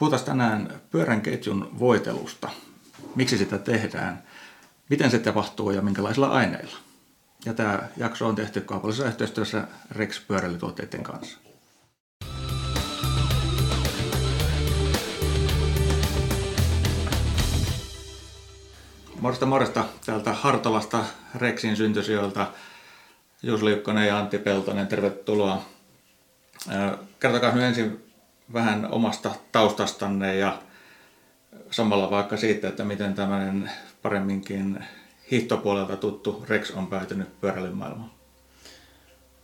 Puhutaan tänään pyörän ketjun voitelusta. Miksi sitä tehdään, miten se tapahtuu ja minkälaisilla aineilla. Ja tämä jakso on tehty kaupallisessa yhteistyössä Rex pyöräilytuotteiden kanssa. Morsta morsta täältä Hartolasta Rexin syntysijoilta. Juuso Liukkonen ja Antti Peltonen, tervetuloa. Kertokaa nyt ensin vähän omasta taustastanne ja samalla vaikka siitä, että miten tämmöinen paremminkin hiihtopuolelta tuttu Rex on päätynyt pyöräilymaailmaan.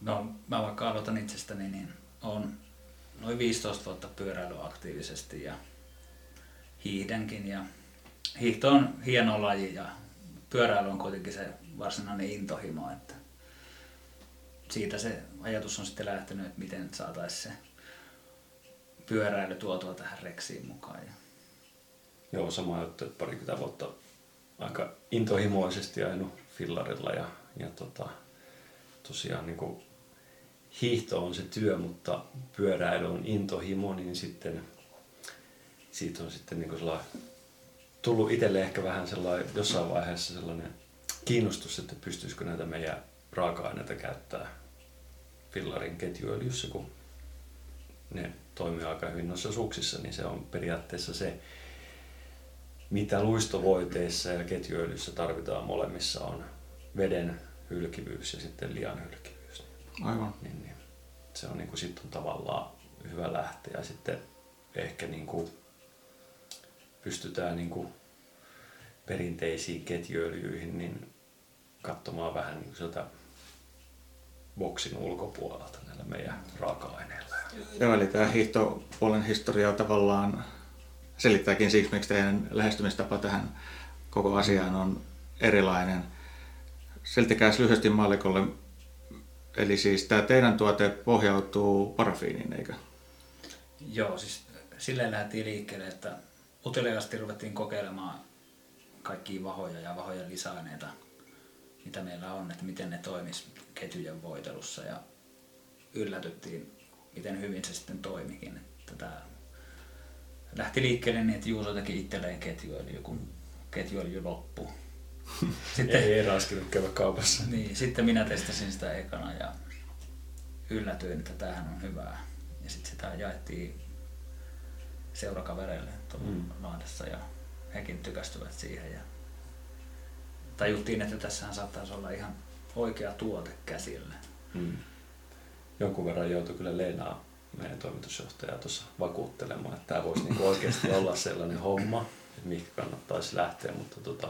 No mä vaikka aloitan itsestäni, niin on noin 15 vuotta pyöräily aktiivisesti ja hiihdänkin ja hiihto on hieno laji ja pyöräily on kuitenkin se varsinainen intohimo, että siitä se ajatus on sitten lähtenyt, että miten saataisiin se pyöräily tuotua tähän reksiin mukaan. Ja... Joo, sama juttu, että parikymmentä vuotta aika intohimoisesti ajanut fillarilla ja, ja tota, tosiaan niin kuin hiihto on se työ, mutta pyöräily on intohimo, niin sitten siitä on sitten niin kuin tullut itselle ehkä vähän sellainen, jossain vaiheessa sellainen kiinnostus, että pystyisikö näitä meidän raaka-aineita käyttää fillarin ketjuöljyssä, kun ne toimii aika hyvin noissa suksissa, niin se on periaatteessa se, mitä luistovoiteissa ja ketjuöljyssä tarvitaan molemmissa on veden hylkivyys ja sitten lian hylkivyys. Aivan. Niin, niin. Se on, niin kuin, sit on tavallaan hyvä lähteä ja sitten ehkä niin kuin, pystytään niin kuin, perinteisiin ketjuöljyihin niin katsomaan vähän niin kuin sieltä boksin ulkopuolelta näillä meidän raaka-aineilla. Joo, eli tämä hiihtopuolen historia tavallaan selittääkin siksi, miksi teidän lähestymistapa tähän koko asiaan on erilainen. Selittikää lyhyesti mallikolle, eli siis tämä teidän tuote pohjautuu parafiiniin, eikö? Joo, siis silleen lähdettiin liikkeelle, että uteliaasti ruvettiin kokeilemaan kaikkia vahoja ja vahojen lisäaineita, mitä meillä on, että miten ne toimis ketjujen voitelussa ja yllätyttiin, miten hyvin se sitten toimikin. Että tämä lähti liikkeelle niin, että Juuso teki itselleen ketjuöljy, kun ketjuöljy loppui. Sitten, ei, raskinut käydä kaupassa. Niin, sitten minä testasin sitä ekana ja yllätyin, että tämähän on hyvää. Ja sitten sitä jaettiin seurakavereille tuolla mm. Lahdessa ja hekin tykästyvät siihen. Ja tajuttiin, että tässähän saattaisi olla ihan oikea tuote käsille. Mm. Jonkun verran joutui kyllä Leenaa, meidän toimitusjohtaja, tuossa vakuuttelemaan, että tämä voisi niinku oikeasti olla sellainen homma, että mihin kannattaisi lähteä, mutta tota,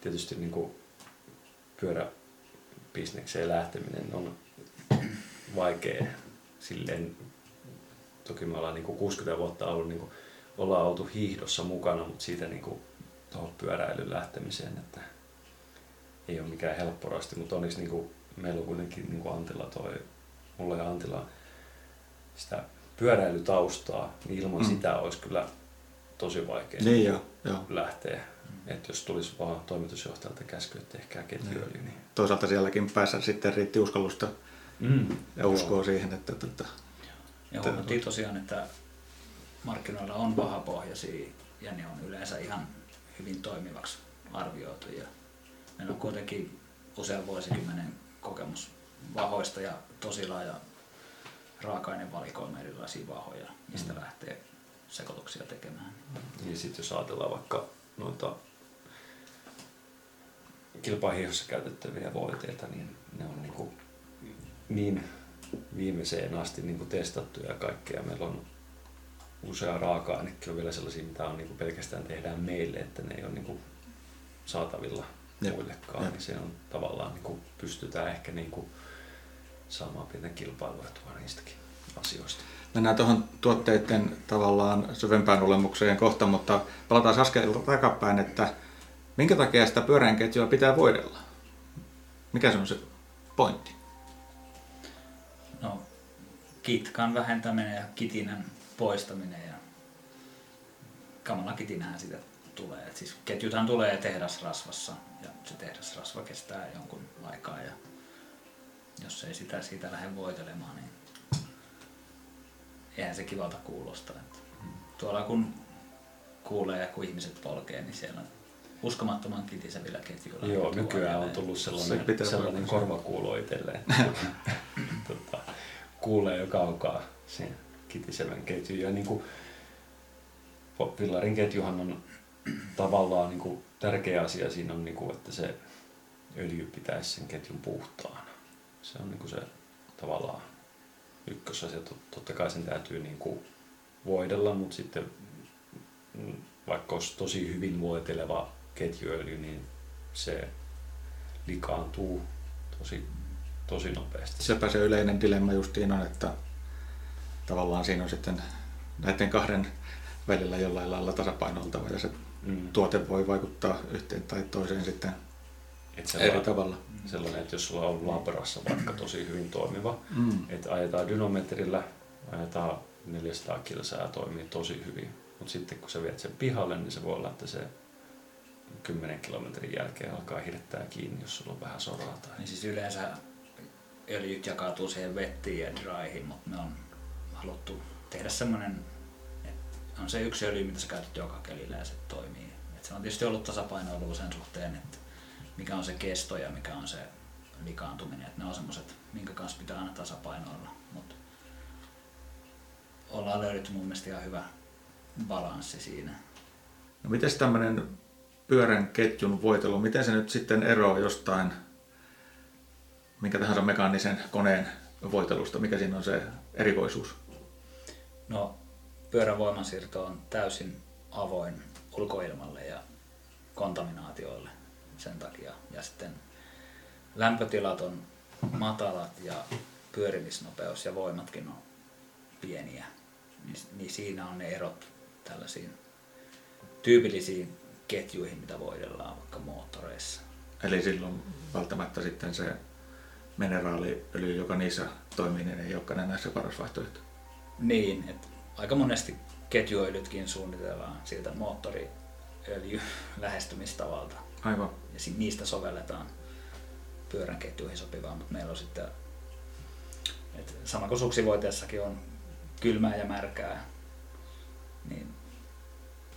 tietysti niinku pyöräbisnekseen lähteminen on vaikea. Silleen, toki me ollaan niinku 60 vuotta ollut, niinku, ollaan oltu hiihdossa mukana, mutta siitä niinku tuohon pyöräilyn lähtemiseen, että ei ole mikään helppo rasti, mutta onneksi niin kuin, meillä on kuitenkin niin Antilla toi, mulla ja Antilla sitä pyöräilytaustaa, niin ilman mm. sitä olisi kyllä tosi vaikea niin jo, jo. lähteä. Että jos tulisi vaan toimitusjohtajalta käsky, että tehkää ketjuöljy. Niin. niin... Toisaalta sielläkin päässä sitten riitti uskallusta mm. ja uskoa Joo. siihen, että... Tota, ja huomattiin tosiaan, että markkinoilla on pahapohjaisia ja ne on yleensä ihan hyvin toimivaksi arvioitu. Ja Meillä on kuitenkin usean vuosikymmenen kokemus vahoista ja tosi laaja raaka-ainevalikoima erilaisia vahoja, mistä mm. lähtee sekoituksia tekemään. Niin sitten jos ajatellaan vaikka noita kilpahiihossa käytettäviä voiteita, niin ne on niin, kuin niin viimeiseen asti niin kuin testattu ja kaikkea. Meillä on usea raaka-ainekin on vielä sellaisia, mitä on niin kuin pelkästään tehdään meille, että ne ei ole niin kuin saatavilla Jep. muillekaan, Jep. niin se on tavallaan niin kuin pystytään ehkä niin kuin saamaan pientä kilpailuetua niistäkin asioista. Mennään tuohon tuotteiden tavallaan syvempään olemukseen kohta, mutta palataan askel takapäin, että minkä takia sitä pyöreän ketjua pitää voidella? Mikä se on se pointti? No, kitkan vähentäminen ja kitinän poistaminen ja kamala kitinähän sitä tulee. Et siis ketjuthan tulee tehdasrasvassa ja se tehdasrasva kestää jonkun aikaa ja jos ei sitä siitä lähde voitelemaan, niin eihän se kivalta kuulosta. Että tuolla kun kuulee, kun ihmiset polkee, niin siellä on uskomattoman kitisevillä ketjuilla. Joo, nykyään on tullut sellainen, Se sellainen korvakuulo itselleen. tota, kuulee jo kaukaa sen kitisevän ketjun. Ja niin kuin, Villarin ketjuhan on tavallaan niin kuin, tärkeä asia siinä on, niin kuin, että se öljy pitäisi sen ketjun puhtaana. Se on niin kuin se tavallaan ykkösasia. Totta kai sen täytyy niin kuin, voidella, mutta sitten mm, vaikka olisi tosi hyvin voiteleva ketjuöljy, niin se likaantuu tosi, tosi nopeasti. Sepä se yleinen dilemma justiin on, että tavallaan siinä on sitten näiden kahden välillä jollain lailla tasapainoltava ja se mm. tuote voi vaikuttaa yhteen tai toiseen sitten Et eri tavalla. Sellainen, että jos sulla on labrassa vaikka tosi hyvin toimiva, mm. että ajetaan dynometrillä, ajetaan 400 kilsaa ja toimii tosi hyvin, mutta sitten kun sä viet sen pihalle, niin se voi olla, että se 10 kilometrin jälkeen alkaa hirttää kiinni, jos sulla on vähän soraa. Tai... Niin siis yleensä öljyt jakautuu siihen vettiin ja dryhin, mutta me on haluttu tehdä semmoinen, että on se yksi öljy, mitä sä käytät joka kelillä ja se toimii. Et se on tietysti ollut tasapainoilua sen suhteen, että mikä on se kesto ja mikä on se likaantuminen. Et ne on semmoiset, minkä kanssa pitää aina tasapainoilla. Mutta ollaan löydetty mun mielestä ihan hyvä balanssi siinä. No miten tämmöinen pyörän ketjun voitelu, miten se nyt sitten eroaa jostain minkä tahansa mekaanisen koneen voitelusta, mikä siinä on se erikoisuus? No, pyörän voimansiirto on täysin avoin ulkoilmalle ja kontaminaatioille sen takia. Ja sitten lämpötilat on matalat ja pyörimisnopeus ja voimatkin on pieniä. Niin, niin siinä on ne erot tällaisiin tyypillisiin ketjuihin, mitä voidellaan vaikka moottoreissa. Eli silloin välttämättä sitten se mineraaliöljy, joka niissä toimii, niin ei olekaan näissä paras vaihtoehto. Niin, että aika monesti ketjuöljytkin suunnitellaan siltä moottoriöljy lähestymistavalta. Aivan. Ja niistä sovelletaan pyörän ketjuihin sopivaa, mutta meillä on sitten, että sama kuin suksivoiteessakin on kylmää ja märkää, niin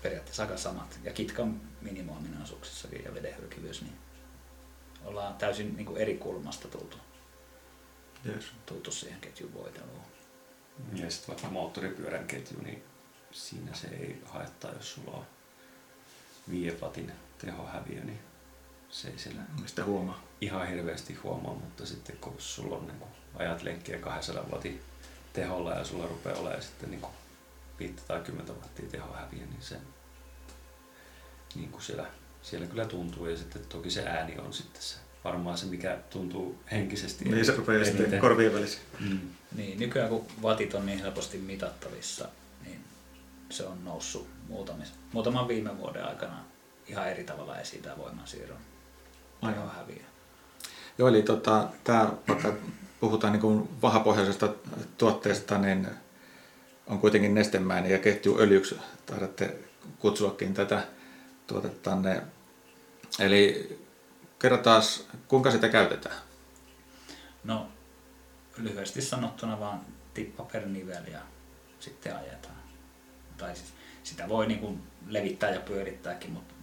periaatteessa aika samat. Ja kitkan minimoiminen suksissakin ja vedenhylkivyys, niin ollaan täysin niin kuin eri kulmasta tultu, yes. tultu siihen ketjun voiteluun. Ja sitten vaikka moottoripyörän ketju, niin siinä se ei haittaa, jos sulla on 5 watin tehohäviö, niin se ei siellä Mistä huomaa. ihan hirveästi huomaa, mutta sitten kun sulla on niin kun ajat lenkkiä 200 watin teholla ja sulla rupeaa olemaan sitten niin 5 tai 10 wattia tehohäviö, niin se niin kuin siellä, siellä kyllä tuntuu ja sitten toki se ääni on sitten se varmaan se, mikä tuntuu henkisesti. Niin se rupeaa sitten korvien välissä. Mm. Niin, nykyään kun vatit on niin helposti mitattavissa, niin se on noussut muutamis, muutaman viime vuoden aikana ihan eri tavalla esiin tämä voimansiirron Aivan. häviö. Joo, eli tota, tämä, vaikka puhutaan niin kuin vahapohjaisesta tuotteesta, niin on kuitenkin nestemäinen ja ketjuöljyksi taidatte kutsuakin tätä tuotettanne. Eli kerrotaan, kuinka sitä käytetään? No, lyhyesti sanottuna vaan tippa per nivel ja sitten ajetaan. Tai siis sitä voi niin kuin levittää ja pyörittääkin, mutta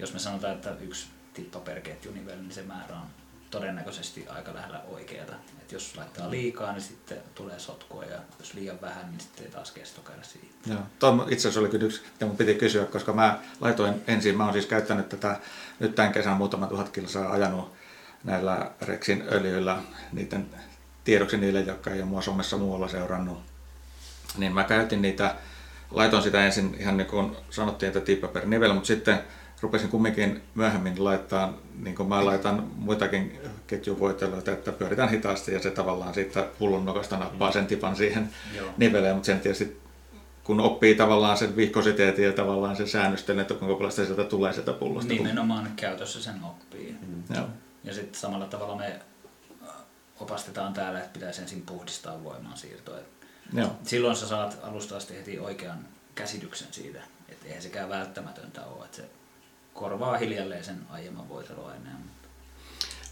jos me sanotaan, että yksi tippa per ketjunivel, niin se määrä on todennäköisesti aika lähellä oikeata. Et jos laittaa liikaa, niin sitten tulee sotkua ja jos liian vähän, niin sitten ei taas kesto käydä siitä. Joo, Tuo itse asiassa oli kyllä yksi, mitä mun piti kysyä, koska mä laitoin ensin, mä oon siis käyttänyt tätä nyt tämän kesän muutama tuhat kilsaa ajanut näillä Rexin öljyillä, niiden tiedoksi niille, jotka ei ole mua somessa muualla seurannut. Niin mä käytin niitä, laitoin sitä ensin ihan niin kuin sanottiin, että tippa per nivel, mutta sitten rupesin kumminkin myöhemmin laittaa, niin kuin mä laitan muitakin ketjuvoiteluita, että pyöritään hitaasti ja se tavallaan siitä hullun nokasta nappaa sen tipan siihen Joo. niveleen, mutta sen tietysti kun oppii tavallaan sen vihkositeetin ja tavallaan sen säännöstön, että kuinka paljon sieltä tulee sieltä pullosta. Nimenomaan kun... käytössä sen oppii. Mm. Joo. Ja sitten samalla tavalla me äh, opastetaan täällä, että pitäisi ensin puhdistaa voimansiirtoa. Joo. Silloin sä saat alusta asti heti oikean käsityksen siitä, että eihän sekään välttämätöntä ole, että se korvaa hiljalleen sen aiemman voiteluaineen.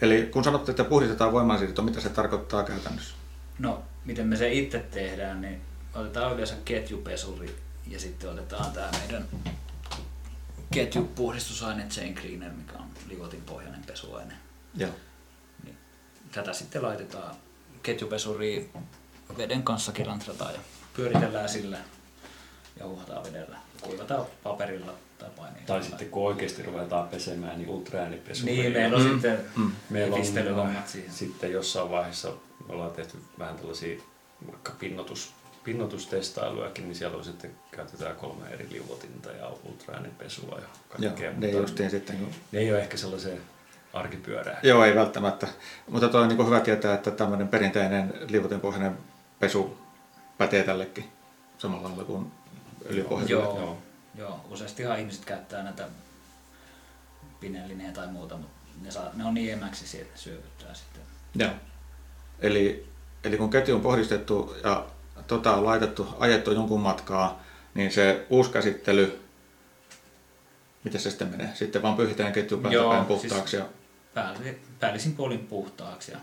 Eli kun sanotte, että puhdistetaan voimansiirto, mitä se tarkoittaa käytännössä? No, miten me se itse tehdään, niin otetaan yleensä ketjupesuri Ja sitten otetaan tämä meidän ketjupuhdistusaine Chain Cleaner, mikä on liuotin pohjainen pesuaine. Joo. Niin tätä sitten laitetaan ketjupesuriin veden kanssa kilantrataan ja pyöritellään sillä ja huuhataan vedellä. Kuivataan paperilla tai painilla. Tai sitten kun oikeasti ruvetaan pesemään, niin ultraäänipesu. Niin, meillä on mm. sitten Mm. Meillä on siihen. sitten jossain vaiheessa me ollaan tehty vähän tällaisia vaikka pinnotus, pinnotustestailujakin, niin siellä on sitten käytetään kolme eri liuotinta ja ultraäänipesua ja Joo, kaikkea. ne justiin sitten. Kun... ne ei ole ehkä sellaiseen arkipyörään. Joo, ei välttämättä. Mutta toi on niin hyvä tietää, että tämmöinen perinteinen liuotinpohjainen pesu pätee tällekin samalla lailla kuin öljypohjaiselle. Joo, Joo. Joo. Useastihan ihmiset käyttää näitä pinellineä tai muuta, mutta ne, saa, ne on niin emäksi että syövyttää sitten. Joo. Eli, eli kun ketju on pohdistettu ja tota on laitettu, ajettu jonkun matkaa, niin se uusi käsittely, miten se sitten menee? Sitten vaan pyyhitään ketju päältä Joo, päin puhtaaksi. siis- Ja, Päälli, päällisin puolin puhtaaksi ja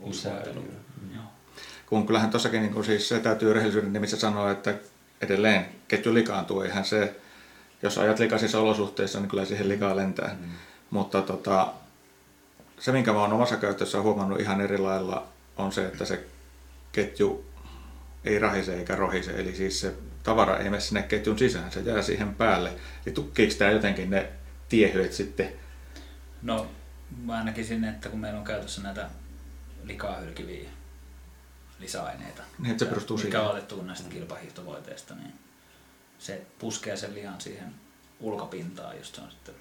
uusi. Joo. kun kyllähän tossakin niin siis se täytyy rehellisyyden nimissä sanoa, että edelleen ketju likaantuu. Eihän se, jos ajat likaisissa olosuhteissa, niin kyllä siihen likaa lentää. Mm. Mutta tota, se, minkä mä oon omassa käytössä huomannut ihan eri lailla, on se, että se ketju ei rahise eikä rohise. Eli siis se tavara ei mene sinne ketjun sisään, se jää siihen päälle. Eli tukkiiko tämä jotenkin ne tiehyet sitten? No, mä näkisin, että kun meillä on käytössä näitä likaa hylkiviä lisäaineita, Niin, että se mikä- perustuu mikä siihen. on otettu näistä kilpahiihtovoiteista, niin se puskee sen lihan siihen ulkopintaan, josta se on sitten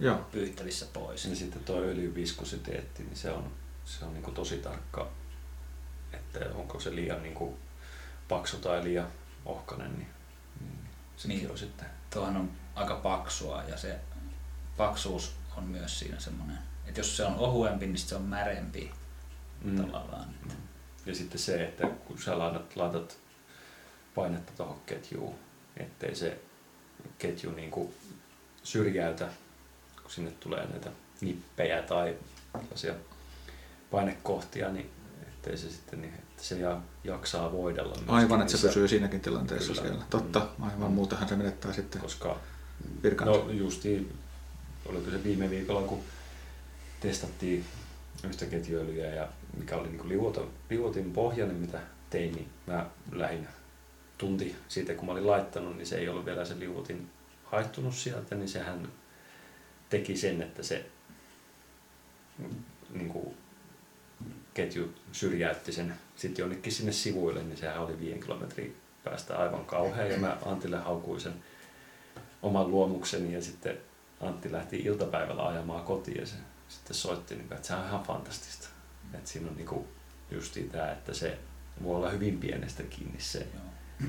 Joo, pyyhtävissä pois. Ja sitten tuo öljyn viskositeetti, niin se on, se on niin tosi tarkka, että onko se liian niin kuin paksu tai liian ohkainen, niin, niin sekin Niin. on sitten. Tuohan on aika paksua ja se paksuus on myös siinä semmoinen, että jos se on ohuempi, niin se on märempi Mm. tavallaan. Ja sitten se, että kun sä laitat, laitat painetta tuohon ketjuun, ettei se ketju niin kuin syrjäytä, kun sinne tulee näitä nippejä tai tällaisia painekohtia, niin ettei se sitten niin, että se ja- jaksaa voidella. aivan, että se pysyy siinäkin tilanteessa Kyllä. siellä. Totta, aivan Mm. muutenhan se menettää sitten koska virkansa. no justiin, oliko se viime viikolla, kun testattiin yhtä ketjuöljyä ja mikä oli niin liuotin, liuotin pohjainen, mitä tein, niin mä lähdin tunti siitä, kun mä olin laittanut, niin se ei ollut vielä se liuotin haihtunut sieltä, niin sehän teki sen, että se niin kuin, ketju syrjäytti sen sitten jonnekin sinne sivuille, niin sehän oli viiden kilometrin päästä aivan kauhea. Ja mä Antille haukuin sen oman luomukseni ja sitten Antti lähti iltapäivällä ajamaan kotiin ja se sitten soitti, niin että se on ihan fantastista. Että siinä on niin kuin justiin tämä, että se voi olla hyvin pienestä kiinni se,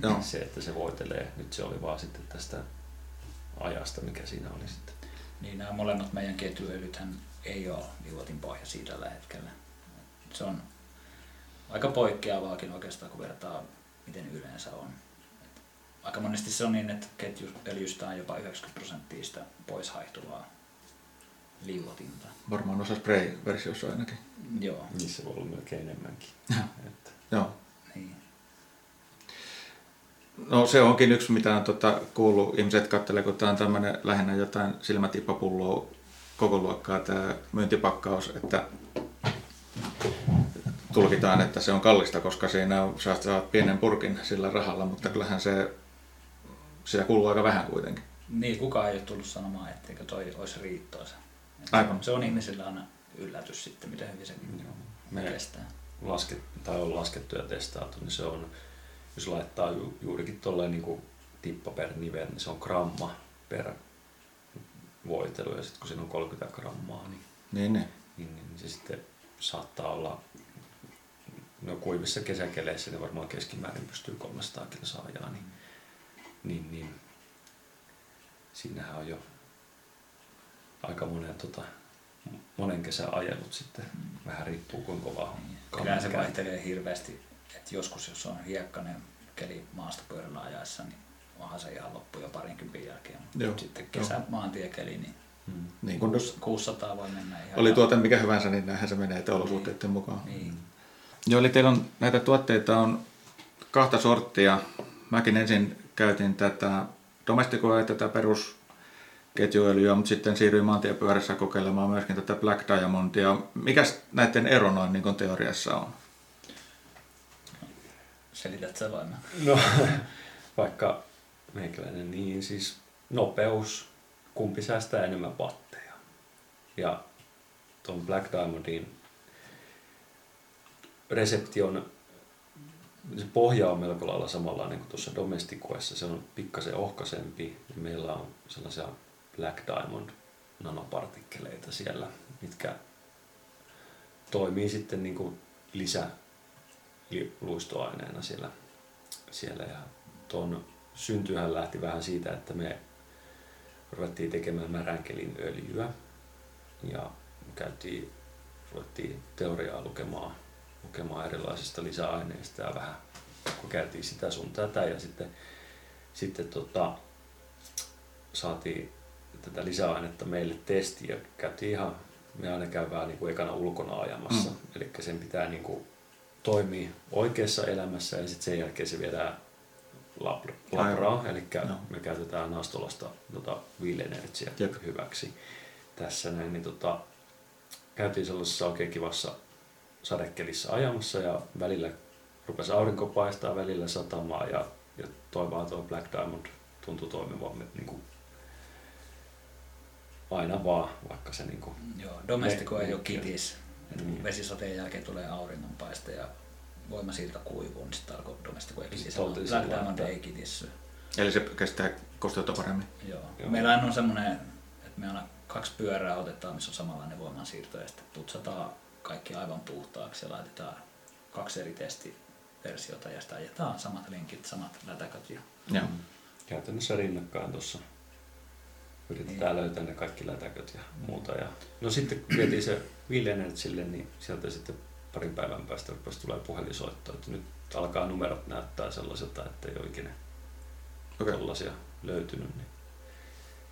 Joo. Se, että se voitelee. Nyt se oli vaan sitten tästä ajasta, mikä siinä oli sitten. Niin nämä molemmat meidän ketjuöljythän ei ole liuotin pohjaisia tällä hetkellä. Se on aika poikkeavaakin oikeastaan, kun vertaa miten yleensä on. Aika monesti se on niin, että ketjuöljystä on jopa 90 prosenttia sitä pois haihtuvaa liuotinta. Varmaan osa spray-versiossa ainakin. Joo, Niissä voi olla melkein enemmänkin. että, Joo. niin. No se onkin yksi, mitä on tota, kuullut. Ihmiset katselee, kun tämä on tämmöinen lähinnä jotain silmätippapulloa koko luokkaa tämä myyntipakkaus, että tulkitaan, että se on kallista, koska siinä on, saat, saat pienen purkin sillä rahalla, mutta kyllähän se, sitä kuluu aika vähän kuitenkin. niin, kukaan ei ole tullut sanomaan, etteikö toi olisi riittoisa. Aivan. Se on ihmisillä aina yllätys sitten, miten hyvin se. Me kestää. lasket, tai on laskettu ja testailtu, niin se on, jos laittaa ju, juurikin tolleen niin kuin tippa per nivel, niin se on gramma per voitelu. Ja sitten kun siinä on 30 grammaa, niin, Niin, niin. niin, niin se sitten saattaa olla no kuivissa kesäkeleissä, niin varmaan keskimäärin pystyy 300 kilsaa ajaa, niin, niin, niin siinähän on jo aika monen, tota, monen kesän ajellut sitten. Vähän riippuu kuinka kova on. Kyllä se vaihtelee hirveästi. Et joskus, jos on hiekkainen keli maastopyörällä ajaessa, niin onhan se ihan loppu jo parinkympin jälkeen. Mut Joo, Sitten kesä maantiekeli, niin Mm. niin kun kuus- 600 voi mennä ihan... oli tuote mikä hyvänsä, niin näinhän se menee että olosuhteiden mukaan. Niin. Joo, eli teillä on näitä tuotteita on kahta sorttia. Mäkin ensin käytin tätä domestikoa tätä perusketjuöljyä, mutta sitten siirryin maantiepyörässä kokeilemaan myöskin tätä Black Diamondia. Mikäs näiden ero noin niin teoriassa on? Selität sä vai mä? No, vaikka meikäläinen, niin siis nopeus, kumpi säästää enemmän vatteja. Ja tuon Black Diamondin resepti on, se pohja on melko lailla samanlainen kuin tuossa domestikoessa. Se on pikkasen ohkaisempi ja meillä on sellaisia Black Diamond nanopartikkeleita siellä, mitkä toimii sitten niin kuin lisä luistoaineena siellä, siellä. Ja tuon syntyhän lähti vähän siitä, että me ruvettiin tekemään märänkelin öljyä ja käytiin, ruvettiin teoriaa lukemaan, lukemaan erilaisista lisäaineista ja vähän kun käytiin sitä sun tätä ja sitten, sitten tota, saatiin tätä lisäainetta meille testiä ja käytiin ihan, me aina käydään niin kuin ekana ulkona ajamassa, mm. eli sen pitää niin kuin toimia oikeassa elämässä ja sitten sen jälkeen se viedään labraa, eli no. me käytetään Nastolasta tota, Energyä hyväksi. Tässä näin, niin tota, käytiin sellaisessa oikein kivassa sadekelissä ajamassa ja välillä rupesi aurinko paistaa, välillä satamaan ja, ja toi vaan tuo Black Diamond tuntui toimivan niin kuin aina vaan, vaikka se niin kuin Joo, domestiko ei ole kitis. Mm. Vesisateen jälkeen tulee auringonpaiste ja voimasiirto kuivuu, niin sitten alkoi domestiko ei kitis. Black Diamond ei kitissy. Eli se kestää kosteutta paremmin? Joo. Joo. Meillä on semmoinen, että me aina kaksi pyörää otetaan, missä on samanlainen voimansiirto ja sitten putsataan kaikki aivan puhtaaksi ja laitetaan kaksi eri testiversiota ja sitten ajetaan samat linkit, samat lätäköt. Ja... Joo. Käytännössä rinnakkain tuossa yritetään niin. löytää ne kaikki lätäköt ja muuta. Ja, no sitten kun vietiin se Energylle, niin sieltä sitten parin päivän päästä rupesi tulee puhelinsoitto, että nyt alkaa numerot näyttää sellaiselta, että ei ole ikinä okay. tällaisia löytynyt. Niin,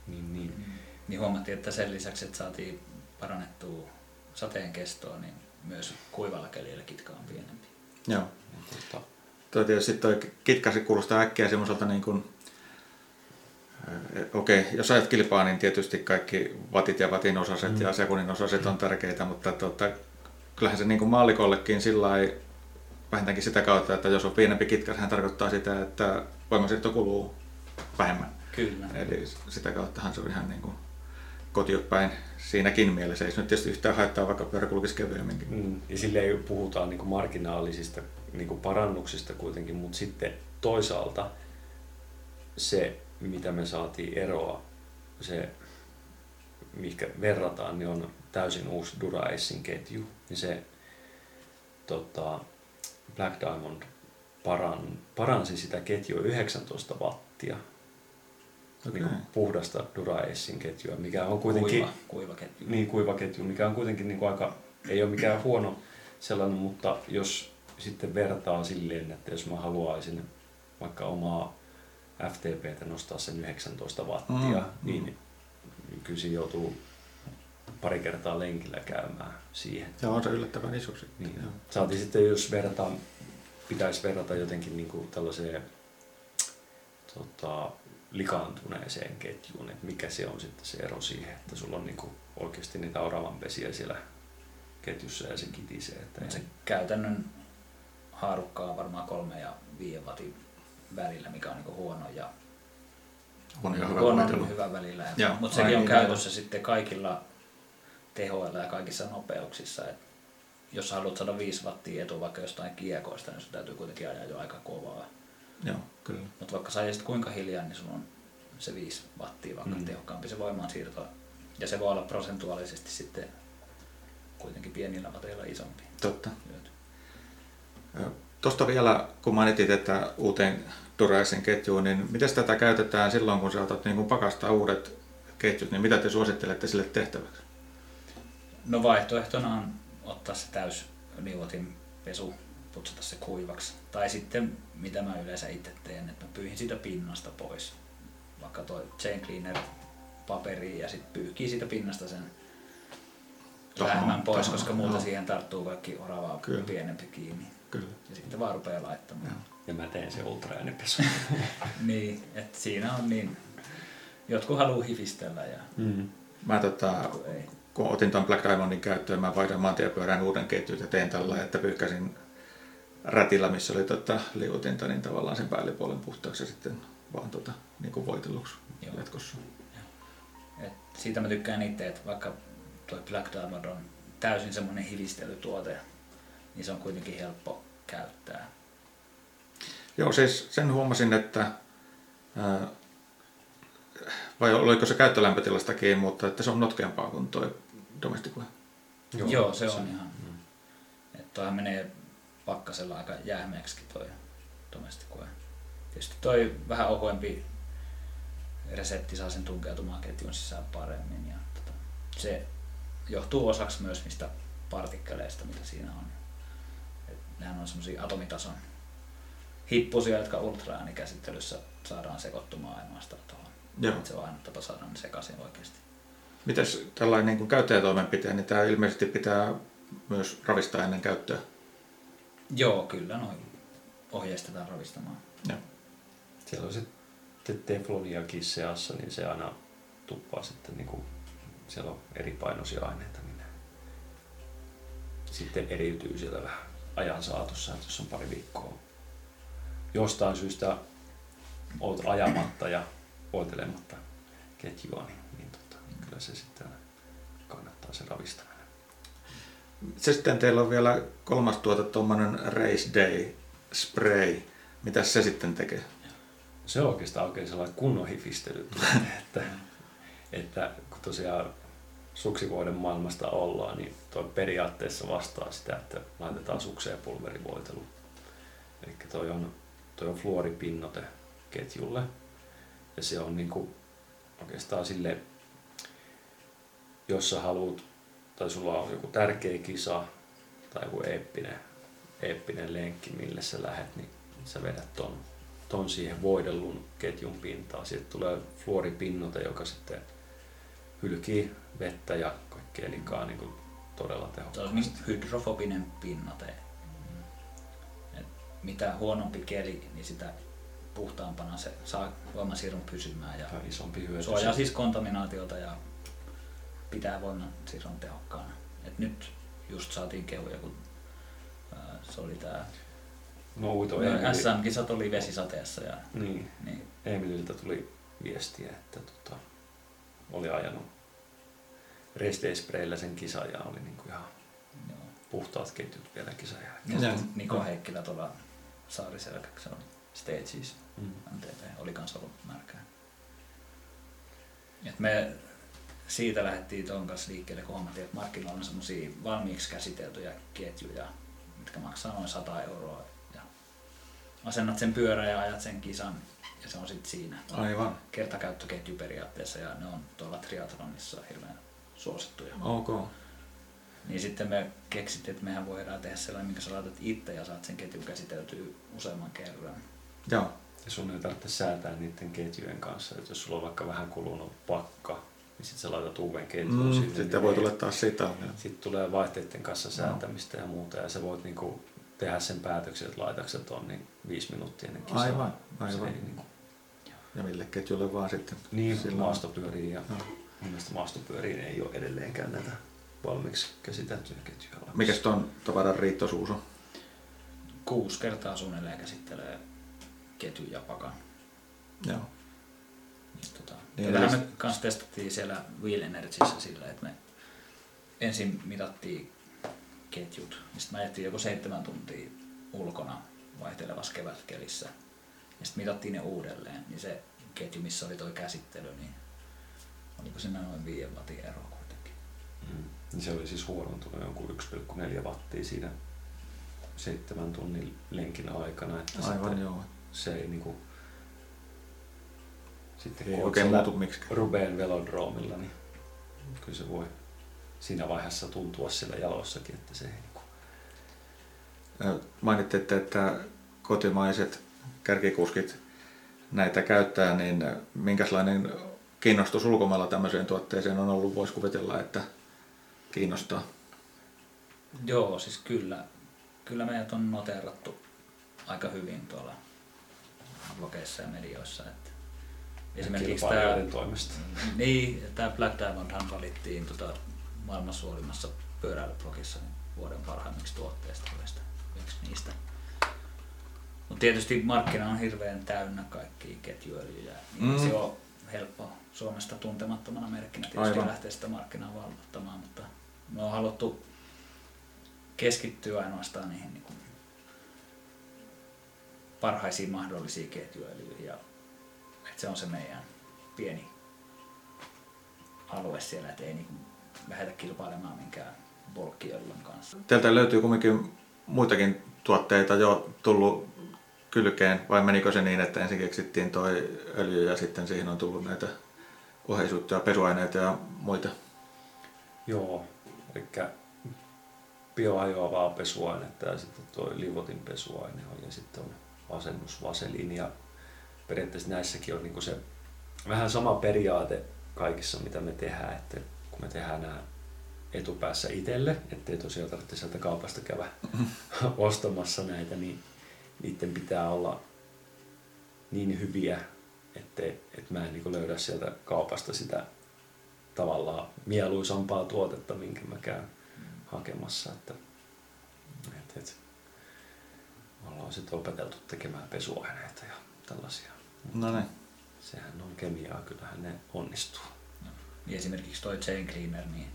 niin, niin. Mm. niin huomattiin, että sen lisäksi, että saatiin parannettua sateen kestoa, niin myös kuivalla kelillä kitka on pienempi. Joo. Tota... Toi tietysti toi kitkasi kuulostaa äkkiä semmoiselta niin kuin Okei, okay, jos ajat kilpaa, niin tietysti kaikki vatit ja vatin osaset mm. ja sekunnin osaset on tärkeitä, mutta tuota, kyllähän se niin kuin mallikollekin sillä vähintäänkin sitä kautta, että jos on pienempi kitka, sehän tarkoittaa sitä, että voimasiirto kuluu vähemmän. Kyllä. Eli sitä kauttahan se on ihan niin kuin kotiopäin siinäkin mielessä. Ei se nyt tietysti yhtään haittaa, vaikka pyörä kulkisi kevyemminkin. Mm. Ja silleen puhutaan niin kuin marginaalisista niin kuin parannuksista kuitenkin, mutta sitten toisaalta se mitä me saatiin eroa, se mikä verrataan, niin on täysin uusi Duracin ketju. Niin se tota, Black Diamond paran, paransi sitä ketjua 19 wattia. Okay. Niin puhdasta Duracin ketjua, mikä on kuitenkin... Kuiva, kuiva ketju. Niin, kuiva ketju, mikä on kuitenkin niin kuin aika... Ei ole mikään huono sellainen, mutta jos sitten vertaa silleen, että jos mä haluaisin vaikka omaa FTPtä nostaa sen 19 wattia, mm, niin mm. kyllä siinä joutuu pari kertaa lenkillä käymään siihen. Ja on se yllättävän isoksi. Niin. Saatiin sitten, jos verrataan, pitäisi verrata jotenkin niin kuin tällaiseen tota, likaantuneeseen ketjuun, että mikä se on sitten se ero siihen, että sulla on niin kuin oikeasti niitä oravanpesiä siellä ketjussa ja se kitisee. Että se käytännön haarukka on varmaan kolme ja viiden watin välillä, mikä on niin huono ja huono ja hyvä, huono hyvä välillä. Ja, mutta sekin on niin, käytössä sitten kaikilla tehoilla ja kaikissa nopeuksissa. Et jos haluat saada 5 wattia etua vaikka jostain kiekoista, niin sun täytyy kuitenkin ajaa jo aika kovaa. Joo, kyllä. Mutta vaikka sä ajaisit kuinka hiljaa, niin sun on se 5 wattia vaikka mm. tehokkaampi se voimansiirto. Ja se voi olla prosentuaalisesti sitten kuitenkin pienillä vateilla isompi. Totta. Tuosta vielä, kun mainitit, että uuteen Duracin ketjuun, niin miten tätä käytetään silloin, kun sä otat niin pakastaa uudet ketjut, niin mitä te suosittelette sille tehtäväksi? No vaihtoehtona on ottaa se täys nivotin pesu, putsata se kuivaksi. Tai sitten, mitä mä yleensä itse teen, että mä pyyhin siitä pinnasta pois. Vaikka tuo chain cleaner paperi ja sitten pyyhkii siitä pinnasta sen vähemmän pois, tohon, koska muuten no. siihen tarttuu kaikki oravaa pienempi kiinni. Kyllä. Ja sitten vaan rupeaa laittamaan. Joo. Ja mä teen se ultraäänipesu. niin, että siinä on niin, jotkut haluaa hifistellä ja mm. Mä tota, ei. kun otin tuon Black Diamondin käyttöön, mä vaihdoin maantiepyörään uuden ketjun ja tein tällä, että pyyhkäsin rätillä, missä oli tota, liutinta, niin tavallaan sen päällipuolen puhtaaksi ja sitten vaan tota, niin kuin voiteluksi Joo. jatkossa. Et siitä mä tykkään itse, että vaikka toi Black Diamond on täysin semmoinen hivistelytuote, niin se on kuitenkin helppo käyttää. Joo, siis sen huomasin, että ää, vai oliko se käyttölämpötilasta kiinni, mutta että se on notkeampaa kuin toi Domestic. Joo, Joo se on ihan. Että toihan menee pakkasella aika jäämeeksi toi Domestic. Tietysti toi vähän ohuempi resepti saa sen tunkeutumaan ketjun sisään paremmin. Ja tota, se johtuu osaksi myös niistä partikkeleista, mitä siinä on. Et nehän on semmoisia atomitason hippusia, jotka ultraäänikäsittelyssä saadaan sekoittumaan ainoastaan tuohon. Joo. Et se on aina tapa saada ne sekaisin oikeasti. Mites tällainen niin kuin käyttäjätoimenpiteen, niin tämä ilmeisesti pitää myös ravistaa ennen käyttöä. Joo, kyllä noin ohjeistetaan ravistamaan. Joo. Siellä on sitten tefloniakin seassa, niin se aina tuppaa sitten niin kuin, siellä on eri painoisia aineita, niin ne sitten eriytyy siellä vähän ajan saatossa, että jos on pari viikkoa jostain syystä oot ajamatta ja voitelematta ketjua, niin, niin tota, kyllä se sitten kannattaa se ravistaminen. Se sitten teillä on vielä kolmas tuote, tuommoinen Race Day Spray. Mitä se sitten tekee? se on oikeastaan oikein sellainen kunnon hifistely, että, että kun tosiaan suksivuoden maailmasta ollaan, niin toi periaatteessa vastaa sitä, että laitetaan sukseen pulverivoitelu. Eli toi on, toi on fluoripinnote ketjulle. Ja se on niinku oikeastaan sille, jos sä haluat, tai sulla on joku tärkeä kisa tai joku eeppinen, eeppinen lenkki, mille sä lähet, niin sä vedät ton ton siihen voidellun ketjun pintaan. Siitä tulee fluoripinnote, joka sitten hylkii vettä ja kaikkea likaa niin kuin todella Se on tehokkaasti. niin hydrofobinen pinnate. Mitä huonompi keli, niin sitä puhtaampana se saa voimansiirron pysymään ja Ja isompi hyöty. suojaa siis kontaminaatiota ja pitää voimansiirron tehokkaana. Et nyt just saatiin kehuja, kun ää, se oli tää No no, SM-kisat oli vesisateessa ja niin, niin, Emililtä tuli viestiä, että tota, oli ajanut resteispreillä sen kisan ja oli niin kuin ihan joo. puhtaat ketjut vielä kisan jälkeen. Niko Heikkilä tuolla Saariselkäksi on Stages Mm. MTP, oli kans ollut märkää. Et me siitä lähdettiin ton kanssa liikkeelle, kun huomattiin, että markkinoilla on semmosia valmiiksi käsiteltyjä ketjuja, mitkä maksaa noin 100 euroa. Ja asennat sen pyörän ja ajat sen kisan ja se on sitten siinä. Aivan. Kertakäyttöketju periaatteessa ja ne on tuolla triathlonissa hirveän suosittuja. Ok. Niin sitten me keksittiin, että mehän voidaan tehdä sellainen, minkä sä laitat itse ja saat sen ketjun käsiteltyä useamman kerran. Joo. Ja sun ei tarvitse säätää niiden ketjujen kanssa. Et jos sulla on vaikka vähän kulunut pakka, niin sit sä laitat uuden ketjun Mm, sinne. sitten niin voi tulla taas sitä. Sitten tulee vaihteiden kanssa säätämistä ja muuta, ja sä voit niinku tehdä sen päätöksen, että laitatko ton niin viisi minuuttia ennen kisaa. Aivan, aivan. ei niinku, Ja mille ketjulle vaan sitten. niin, Silloin- maastopyöriin ja Joo. mun mielestä maastopyöriin ei ole edelleenkään näitä valmiiksi käsiteltyjä ketjuja. olemassa. Mikäs ton tavaran riittosuus on? Kuusi kertaa suunnilleen käsittelee ketjun ja pakan. Joo. Niin, tota, Niin, niin, tähän eli- me kanssa testattiin siellä Wheel Energyssä sillä, että me ensin mitattiin ketjut. Sitten me ajettiin joku seitsemän tuntia ulkona vaihtelevassa kevätkelissä. Ja sitten mitattiin ne uudelleen. Niin se ketju, missä oli tuo käsittely, niin oliko siinä noin 5 watin ero kuitenkin. Mm. Niin Se oli siis huonontunut jonkun 1,4 wattia siinä seitsemän tunnin lenkin aikana. Että Aivan joo. se ei niinku... Sitten Ei kun oikein muutu miksikään. Rubeen velodroomilla, niin kyllä se voi siinä vaiheessa tuntua siellä jalossakin, että se ei niinku... Mainitsitte, että kotimaiset kärkikuskit näitä käyttää, niin minkälainen kiinnostus ulkomailla tämmöiseen tuotteeseen on ollut? Voisi kuvitella, että kiinnostaa. Joo, siis kyllä, kyllä meidät on noterattu aika hyvin tuolla blogeissa ja medioissa. Että esimerkiksi tämä, toimesta. Niin, tämä Black Diamondhan valittiin tota, maailman suurimmassa pyöräilyblogissa niin vuoden parhaimmiksi tuotteista yksi niistä. Mutta tietysti markkina on hirveän täynnä kaikkia ketjuöljyjä, niin mm. se on helppo Suomesta tuntemattomana merkkinä tietysti Aivan. lähteä sitä markkinaa valvottamaan, mutta me on haluttu keskittyä ainoastaan niihin niin kuin parhaisiin mahdollisiin ketjuöljyihin ja että se on se meidän pieni alue siellä, että ei niin kuin lähdetä kilpailemaan minkään bulkkiöljyn kanssa. Teiltä löytyy kuitenkin muitakin tuotteita jo tullut kylkeen, vai menikö se niin, että ensin keksittiin toi öljy ja sitten siihen on tullut näitä oheisuutta ja pesuaineita ja muita? Joo, eli biohajoavaa pesuainetta ja sitten tuo livotin pesuaine on ja sitten on asennusvaseliini ja periaatteessa näissäkin on niin se vähän sama periaate kaikissa mitä me tehdään, että kun me tehdään nämä etupäässä itselle, ettei tosiaan tarvitse sieltä kaupasta käydä ostamassa näitä, niin niiden pitää olla niin hyviä, että, että mä en niin löydä sieltä kaupasta sitä tavallaan mieluisampaa tuotetta, minkä mä käyn hakemassa. Että, että, että ollaan sitten opeteltu tekemään pesuaineita ja tällaisia. No niin. Sehän on kemiaa, kyllähän ne onnistuu. No. Niin esimerkiksi toi chain cleaner, niin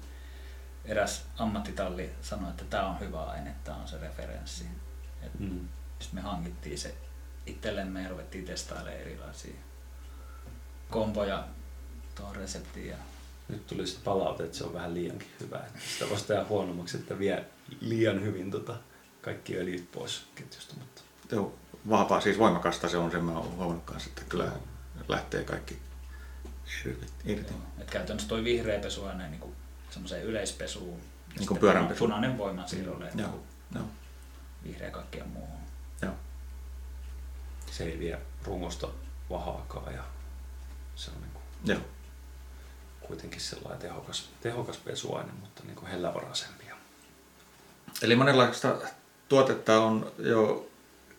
eräs ammattitalli sanoi, että tämä on hyvä aine, tämä on se referenssi. Et mm. Sitten me hankittiin se itsellemme ja ruvettiin testailemaan erilaisia kompoja tuohon reseptiin. Ja... Nyt tuli sitten palaute, että se on vähän liiankin hyvä. Että sitä voisi tehdä huonommaksi, että vie liian hyvin tota kaikki öljyt pois ketjusta. Mutta... Joo, vahvaa, siis voimakasta se on, sen mä oon huomannut kanssa, että kyllä lähtee kaikki irti. Joo. Et käytännössä toi vihreä pesuaine niin kuin semmoiseen yleispesuun. Niin kuin pyöränpesu. Punainen voima silloin, mm. Joo. Joo. vihreä kaikkeen muuhun. Joo. Se ei vie rungosta vahaakaan ja se on niin kuin Joo. Kuitenkin sellainen tehokas, tehokas pesuaine, mutta niin kuin hellävaraisempi. Eli monenlaista tuotetta on jo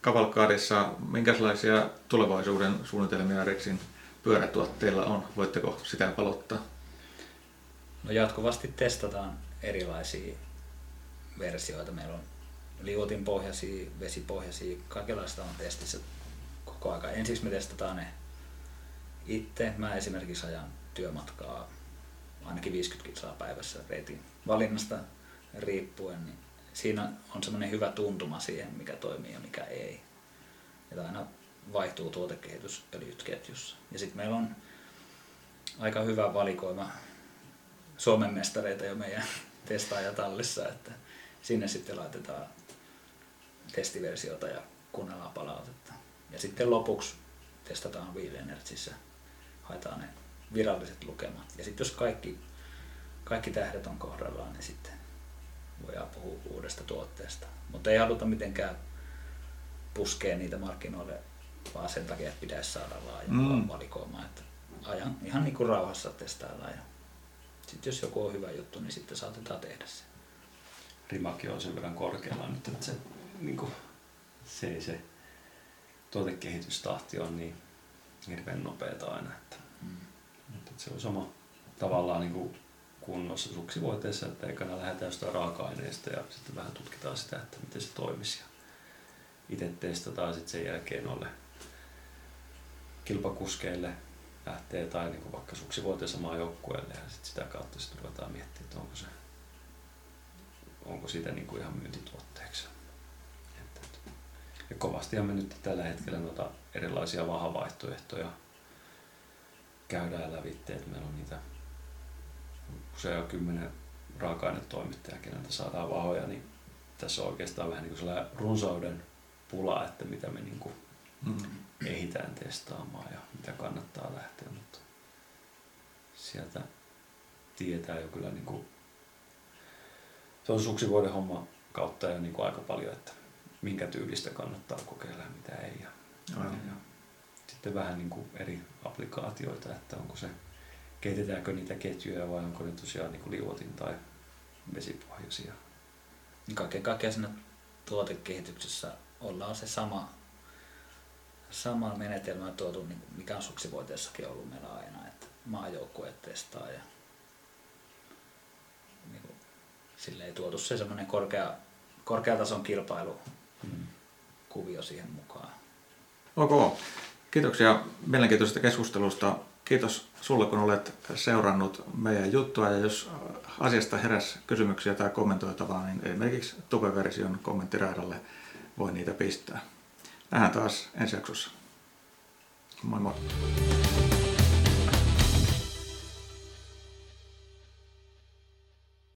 Kavalkaadissa. Minkälaisia tulevaisuuden suunnitelmia Rexin pyörätuotteilla on? Voitteko sitä valottaa? No jatkuvasti testataan erilaisia versioita. Meillä on liuotin pohjaisia, vesipohjaisia, kaikenlaista on testissä koko aika. Ensiksi me testataan ne itse. Mä esimerkiksi ajan työmatkaa ainakin 50 kilsaa päivässä reitin valinnasta riippuen, niin siinä on semmoinen hyvä tuntuma siihen, mikä toimii ja mikä ei. Ja aina vaihtuu tuotekehitysöljyt ketjussa. Ja sitten meillä on aika hyvä valikoima Suomen mestareita jo meidän testaajatallissa, että sinne sitten laitetaan testiversiota ja kuunnellaan palautetta. Ja sitten lopuksi testataan Wheel Energyssä, haetaan ne viralliset lukemat. Ja sitten jos kaikki, kaikki tähdet on kohdallaan, niin sitten voidaan puhua uudesta tuotteesta. Mutta ei haluta mitenkään puskea niitä markkinoille, vaan sen takia, että pitäisi saada laaja mm. valikoima. Että ajan ihan niin kuin rauhassa testaillaan. Ja sitten jos joku on hyvä juttu, niin sitten saatetaan tehdä se. Rimakin on sen verran korkealla nyt, että se, niin kuin, se, se tuotekehitystahti on niin hirveän nopeata aina. Että, mm. Että se on sama tavallaan niin kuin kunnossa suksivoiteessa, että ekana lähdetään jostain raaka-aineista ja sitten vähän tutkitaan sitä, että miten se toimisi. Ja itse testataan sitten sen jälkeen noille kilpakuskeille lähtee tai niin kuin vaikka suksivuoteen samaan joukkueelle ja sitten sitä kautta sitten ruvetaan miettimään, että onko se onko siitä niin kuin ihan myyntituotteeksi. Ja kovastihan me nyt tällä hetkellä noita erilaisia vahavaihtoehtoja käydään lävitse, että meillä on niitä usein kymmenen raaka-ainetoimittajaa, keneltä saadaan vahoja, niin tässä on oikeastaan vähän niin kuin runsauden pula, että mitä me niin kuin mm. ehditään testaamaan ja mitä kannattaa lähteä, mutta sieltä tietää jo kyllä niin kuin, se on suksivuoden homma kautta jo niin kuin aika paljon, että minkä tyylistä kannattaa kokeilla ja mitä ei. Ja, ja, ja sitten vähän niin kuin eri applikaatioita, että onko se kehitetäänkö niitä ketjuja vai onko ne tosiaan niin kuin liuotin tai vesipohjaisia. Kaiken kaikkiaan siinä tuotekehityksessä ollaan se sama samaa menetelmää tuotu, niin kuin mikä on suksivoiteessakin ollut meillä aina, että maajoukkueet testaa ja niin kuin, sille ei tuotu se semmoinen korkea, korkeatason kilpailu kuvio siihen mukaan. Ok. Kiitoksia mielenkiintoisesta keskustelusta. Kiitos sulle, kun olet seurannut meidän juttua. Ja jos asiasta heräs kysymyksiä tai kommentoitavaa, niin esimerkiksi Tupe-version kommenttiraidalle voi niitä pistää. Nähdään taas ensi jaksossa. Moi moi.